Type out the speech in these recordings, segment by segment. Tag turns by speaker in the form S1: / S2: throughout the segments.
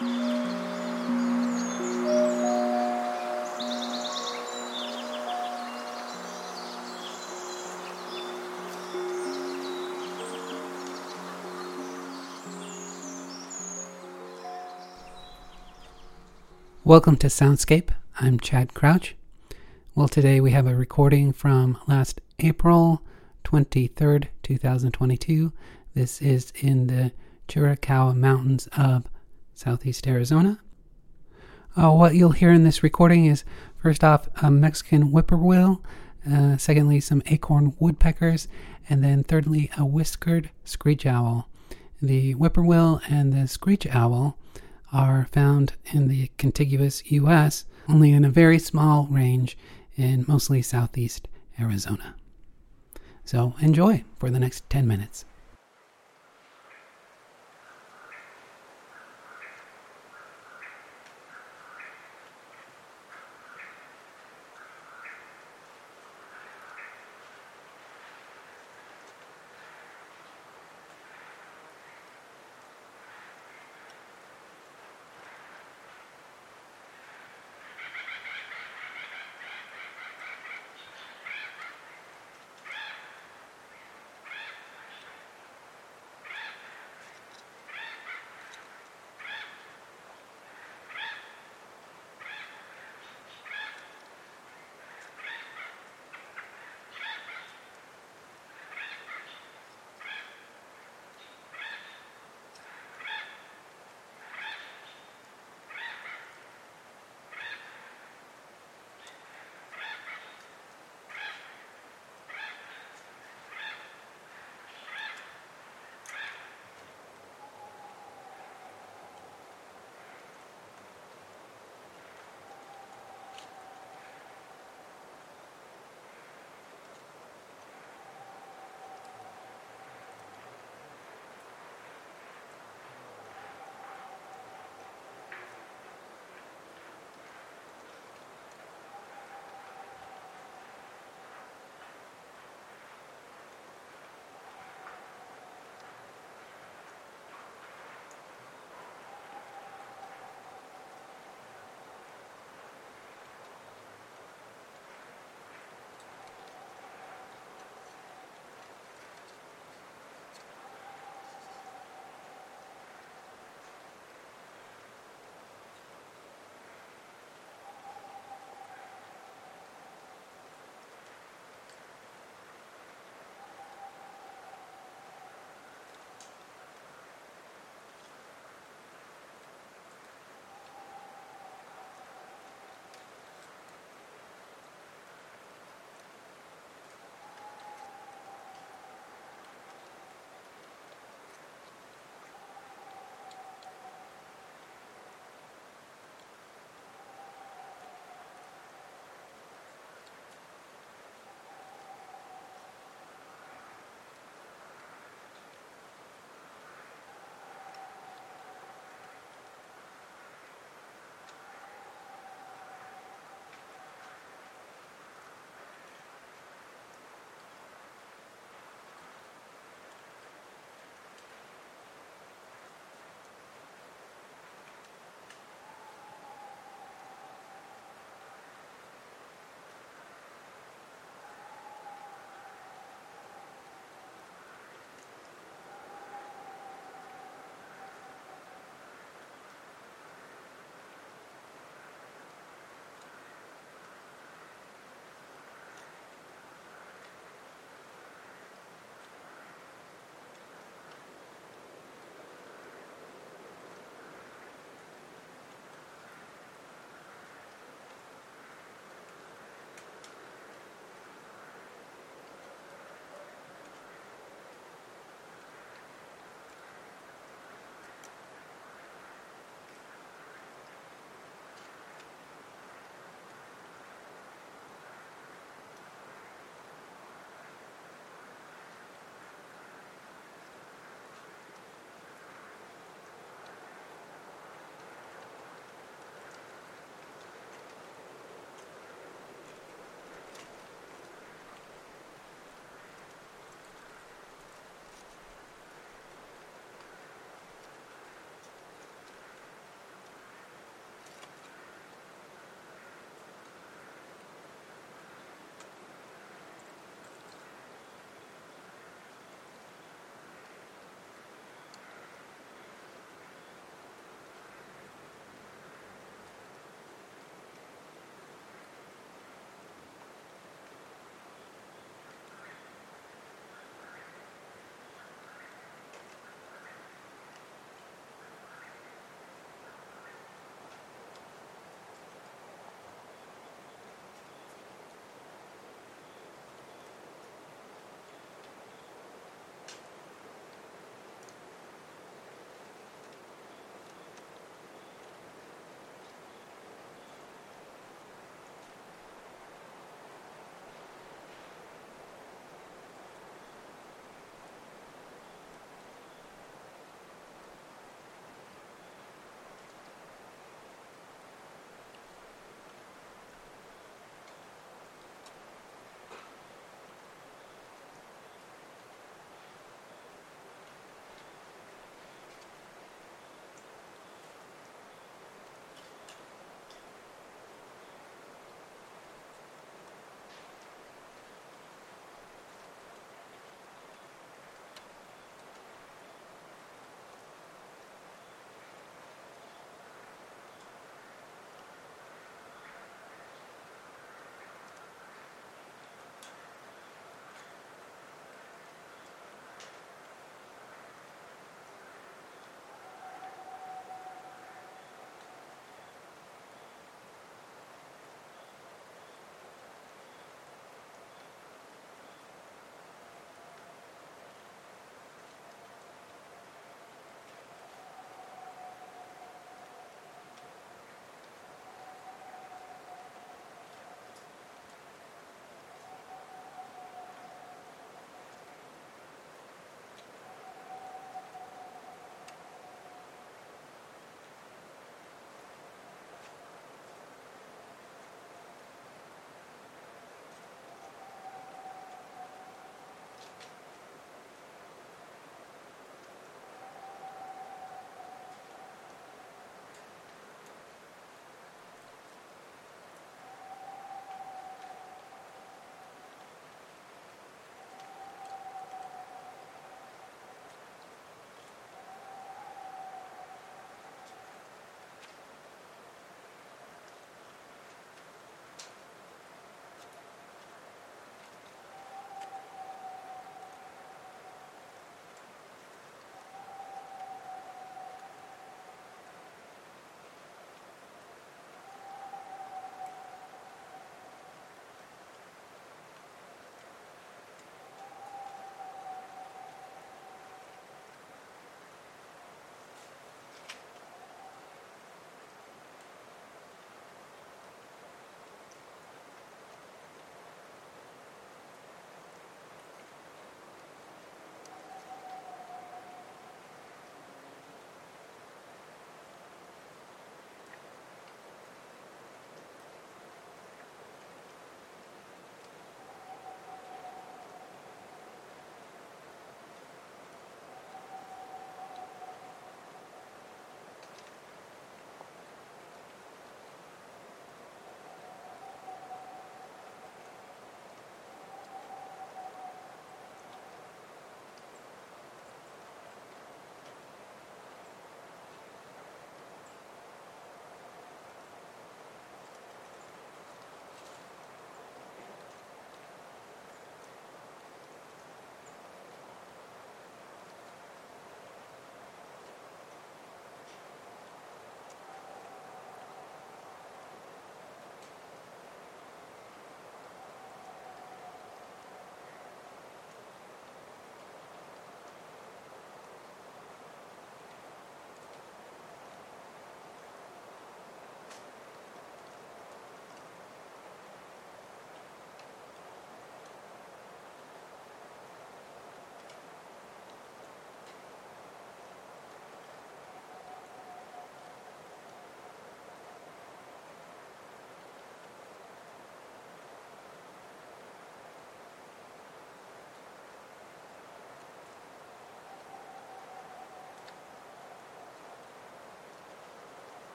S1: Welcome to Soundscape. I'm Chad Crouch. Well, today we have a recording from last April 23rd, 2022. This is in the Chiricahua Mountains of southeast Arizona. Uh, what you'll hear in this recording is first off a Mexican whippoorwill, uh, secondly, some acorn woodpeckers, and then thirdly, a whiskered screech owl. The whippoorwill and the screech owl are found in the contiguous U.S., only in a very small range in mostly southeast Arizona. So enjoy for the next 10 minutes.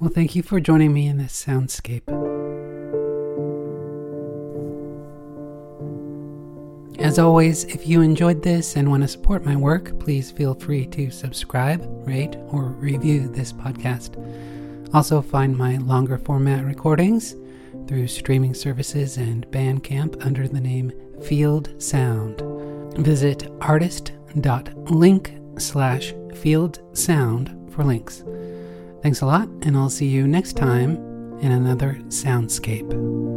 S1: Well, thank you for joining me in this soundscape. As always, if you enjoyed this and want to support my work, please feel free to subscribe, rate, or review this podcast. Also, find my longer format recordings through streaming services and Bandcamp under the name Field Sound. Visit artist.link slash field sound for links. Thanks a lot, and I'll see you next time in another soundscape.